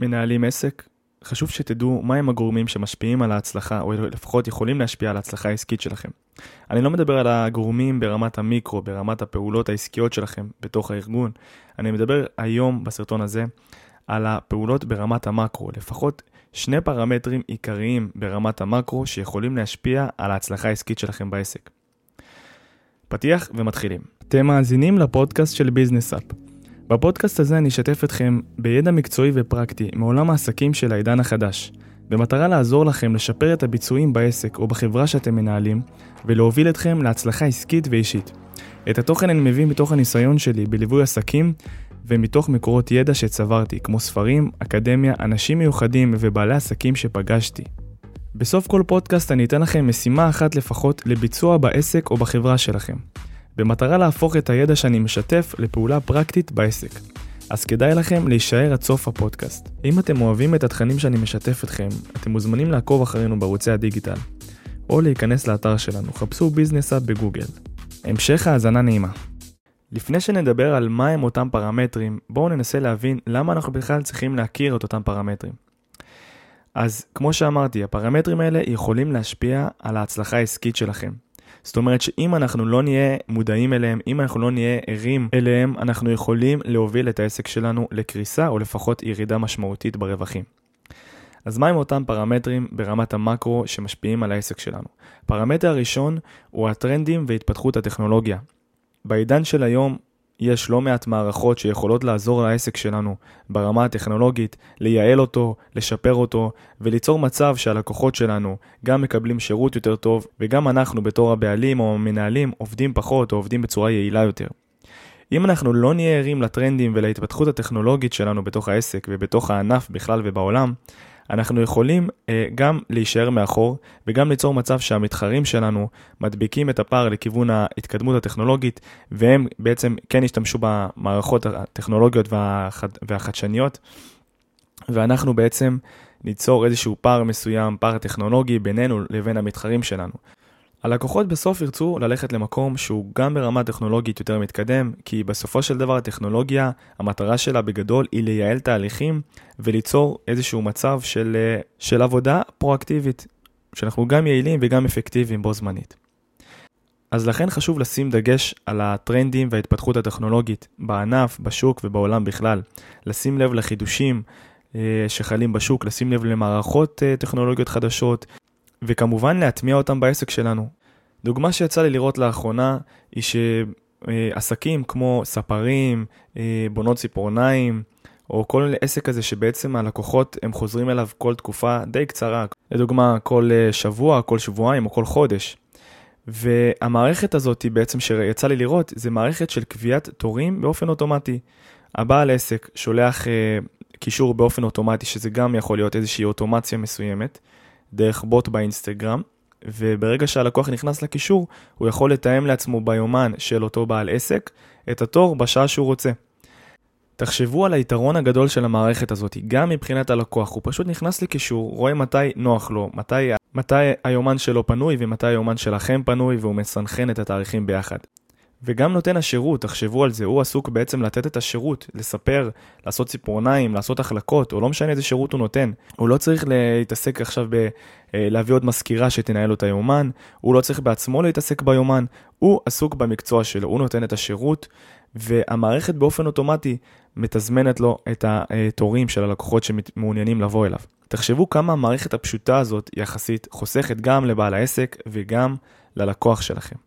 מנהלים עסק, חשוב שתדעו מהם הגורמים שמשפיעים על ההצלחה, או לפחות יכולים להשפיע על ההצלחה העסקית שלכם. אני לא מדבר על הגורמים ברמת המיקרו, ברמת הפעולות העסקיות שלכם בתוך הארגון. אני מדבר היום בסרטון הזה על הפעולות ברמת המקרו, לפחות שני פרמטרים עיקריים ברמת המקרו שיכולים להשפיע על ההצלחה העסקית שלכם בעסק. פתיח ומתחילים. אתם מאזינים לפודקאסט של ביזנס אפ. בפודקאסט הזה אני אשתף אתכם בידע מקצועי ופרקטי מעולם העסקים של העידן החדש, במטרה לעזור לכם לשפר את הביצועים בעסק או בחברה שאתם מנהלים, ולהוביל אתכם להצלחה עסקית ואישית. את התוכן אני מביא מתוך הניסיון שלי בליווי עסקים ומתוך מקורות ידע שצברתי, כמו ספרים, אקדמיה, אנשים מיוחדים ובעלי עסקים שפגשתי. בסוף כל פודקאסט אני אתן לכם משימה אחת לפחות לביצוע בעסק או בחברה שלכם. במטרה להפוך את הידע שאני משתף לפעולה פרקטית בעסק. אז כדאי לכם להישאר עד סוף הפודקאסט. אם אתם אוהבים את התכנים שאני משתף אתכם, אתם מוזמנים לעקוב אחרינו בערוצי הדיגיטל, או להיכנס לאתר שלנו, חפשו ביזנס אפ בגוגל. המשך האזנה נעימה. לפני שנדבר על מהם אותם פרמטרים, בואו ננסה להבין למה אנחנו בכלל צריכים להכיר את אותם פרמטרים. אז כמו שאמרתי, הפרמטרים האלה יכולים להשפיע על ההצלחה העסקית שלכם. זאת אומרת שאם אנחנו לא נהיה מודעים אליהם, אם אנחנו לא נהיה ערים אליהם, אנחנו יכולים להוביל את העסק שלנו לקריסה או לפחות ירידה משמעותית ברווחים. אז מהם אותם פרמטרים ברמת המקרו שמשפיעים על העסק שלנו? הפרמטר הראשון הוא הטרנדים והתפתחות הטכנולוגיה. בעידן של היום יש לא מעט מערכות שיכולות לעזור לעסק שלנו ברמה הטכנולוגית, לייעל אותו, לשפר אותו, וליצור מצב שהלקוחות שלנו גם מקבלים שירות יותר טוב, וגם אנחנו בתור הבעלים או המנהלים עובדים פחות או עובדים בצורה יעילה יותר. אם אנחנו לא נהיה ערים לטרנדים ולהתפתחות הטכנולוגית שלנו בתוך העסק ובתוך הענף בכלל ובעולם, אנחנו יכולים אה, גם להישאר מאחור וגם ליצור מצב שהמתחרים שלנו מדביקים את הפער לכיוון ההתקדמות הטכנולוגית והם בעצם כן ישתמשו במערכות הטכנולוגיות והחד, והחדשניות ואנחנו בעצם ניצור איזשהו פער מסוים, פער טכנולוגי בינינו לבין המתחרים שלנו. הלקוחות בסוף ירצו ללכת למקום שהוא גם ברמה טכנולוגית יותר מתקדם, כי בסופו של דבר הטכנולוגיה, המטרה שלה בגדול היא לייעל תהליכים וליצור איזשהו מצב של, אה, של עבודה פרואקטיבית, שאנחנו גם יעילים וגם אפקטיביים בו זמנית. אז לכן חשוב לשים דגש על הטרנדים וההתפתחות הטכנולוגית בענף, בשוק ובעולם בכלל. לשים לב לחידושים אה, שחלים בשוק, לשים לב למערכות אה, טכנולוגיות חדשות, וכמובן להטמיע אותם בעסק שלנו. דוגמה שיצא לי לראות לאחרונה היא שעסקים כמו ספרים, אה, בונות ציפורניים, או כל עסק כזה שבעצם הלקוחות הם חוזרים אליו כל תקופה די קצרה, לדוגמה כל אה, שבוע, כל שבועיים או כל חודש. והמערכת הזאת בעצם שיצא לי לראות, זה מערכת של קביעת תורים באופן אוטומטי. הבעל עסק שולח אה, קישור באופן אוטומטי, שזה גם יכול להיות איזושהי אוטומציה מסוימת, דרך בוט באינסטגרם, וברגע שהלקוח נכנס לקישור, הוא יכול לתאם לעצמו ביומן של אותו בעל עסק את התור בשעה שהוא רוצה. תחשבו על היתרון הגדול של המערכת הזאת, גם מבחינת הלקוח, הוא פשוט נכנס לקישור, רואה מתי נוח לו, מתי, מתי היומן שלו פנוי ומתי היומן שלכם פנוי, והוא מסנכרן את התאריכים ביחד. וגם נותן השירות, תחשבו על זה, הוא עסוק בעצם לתת את השירות, לספר, לעשות ציפורניים, לעשות החלקות, או לא משנה איזה שירות הוא נותן. הוא לא צריך להתעסק עכשיו בלהביא אה, עוד מזכירה שתנהל לו את היומן, הוא לא צריך בעצמו להתעסק ביומן, הוא עסוק במקצוע שלו, הוא נותן את השירות, והמערכת באופן אוטומטי מתזמנת לו את התורים של הלקוחות שמעוניינים לבוא אליו. תחשבו כמה המערכת הפשוטה הזאת יחסית חוסכת גם לבעל העסק וגם ללקוח שלכם.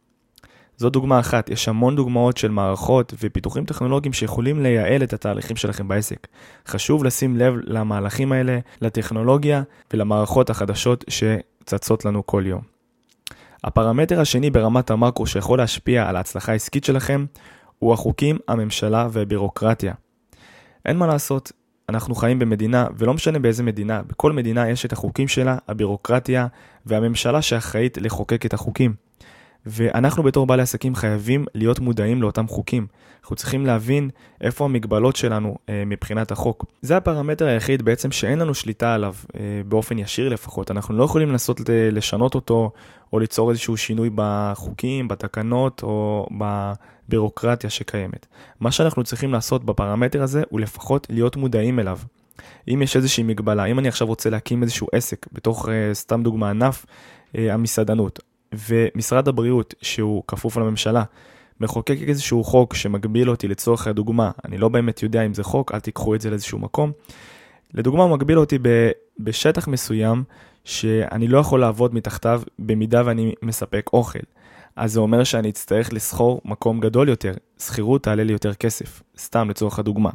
זו דוגמה אחת, יש המון דוגמאות של מערכות ופיתוחים טכנולוגיים שיכולים לייעל את התהליכים שלכם בעסק. חשוב לשים לב למהלכים האלה, לטכנולוגיה ולמערכות החדשות שצצות לנו כל יום. הפרמטר השני ברמת המקרו שיכול להשפיע על ההצלחה העסקית שלכם הוא החוקים, הממשלה והבירוקרטיה. אין מה לעשות, אנחנו חיים במדינה, ולא משנה באיזה מדינה, בכל מדינה יש את החוקים שלה, הבירוקרטיה והממשלה שאחראית לחוקק את החוקים. ואנחנו בתור בעלי עסקים חייבים להיות מודעים לאותם חוקים. אנחנו צריכים להבין איפה המגבלות שלנו אה, מבחינת החוק. זה הפרמטר היחיד בעצם שאין לנו שליטה עליו, אה, באופן ישיר לפחות. אנחנו לא יכולים לנסות לשנות אותו, או ליצור איזשהו שינוי בחוקים, בתקנות, או בבירוקרטיה שקיימת. מה שאנחנו צריכים לעשות בפרמטר הזה, הוא לפחות להיות מודעים אליו. אם יש איזושהי מגבלה, אם אני עכשיו רוצה להקים איזשהו עסק, בתוך, אה, סתם דוגמה, ענף אה, המסעדנות, ומשרד הבריאות, שהוא כפוף לממשלה, מחוקק איזשהו חוק שמגביל אותי לצורך הדוגמה, אני לא באמת יודע אם זה חוק, אל תיקחו את זה לאיזשהו מקום. לדוגמה, הוא מגביל אותי בשטח מסוים שאני לא יכול לעבוד מתחתיו במידה ואני מספק אוכל. אז זה אומר שאני אצטרך לסחור מקום גדול יותר, שכירות תעלה לי יותר כסף, סתם לצורך הדוגמה.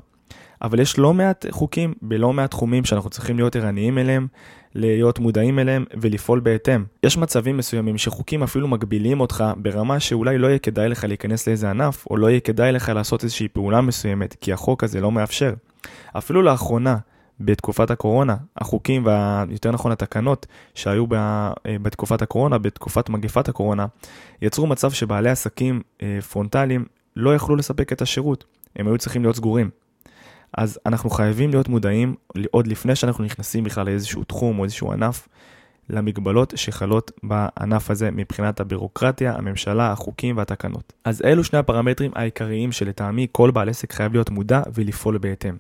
אבל יש לא מעט חוקים בלא מעט תחומים שאנחנו צריכים להיות ערניים אליהם, להיות מודעים אליהם ולפעול בהתאם. יש מצבים מסוימים שחוקים אפילו מגבילים אותך ברמה שאולי לא יהיה כדאי לך להיכנס לאיזה ענף, או לא יהיה כדאי לך לעשות איזושהי פעולה מסוימת, כי החוק הזה לא מאפשר. אפילו לאחרונה, בתקופת הקורונה, החוקים ויותר נכון התקנות שהיו אה, בתקופת הקורונה, בתקופת מגפת הקורונה, יצרו מצב שבעלי עסקים אה, פרונטליים לא יכלו לספק את השירות, הם היו צריכים להיות סגורים. אז אנחנו חייבים להיות מודעים עוד לפני שאנחנו נכנסים בכלל לאיזשהו תחום או איזשהו ענף, למגבלות שחלות בענף הזה מבחינת הבירוקרטיה, הממשלה, החוקים והתקנות. אז אלו שני הפרמטרים העיקריים שלטעמי כל בעל עסק חייב להיות מודע ולפעול בהתאם.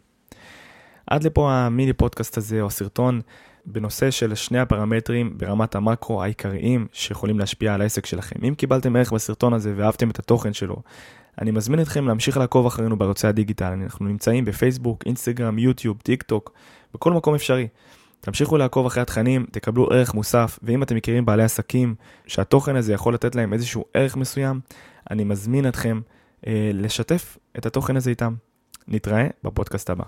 עד לפה המיני פודקאסט הזה או הסרטון בנושא של שני הפרמטרים ברמת המקרו העיקריים שיכולים להשפיע על העסק שלכם. אם קיבלתם ערך בסרטון הזה ואהבתם את התוכן שלו, אני מזמין אתכם להמשיך לעקוב אחרינו בערוצי הדיגיטל. אנחנו נמצאים בפייסבוק, אינסטגרם, יוטיוב, טיק טוק, בכל מקום אפשרי. תמשיכו לעקוב אחרי התכנים, תקבלו ערך מוסף, ואם אתם מכירים בעלי עסקים שהתוכן הזה יכול לתת להם איזשהו ערך מסוים, אני מזמין אתכם אה, לשתף את התוכן הזה איתם. נתראה בפודקאסט הבא.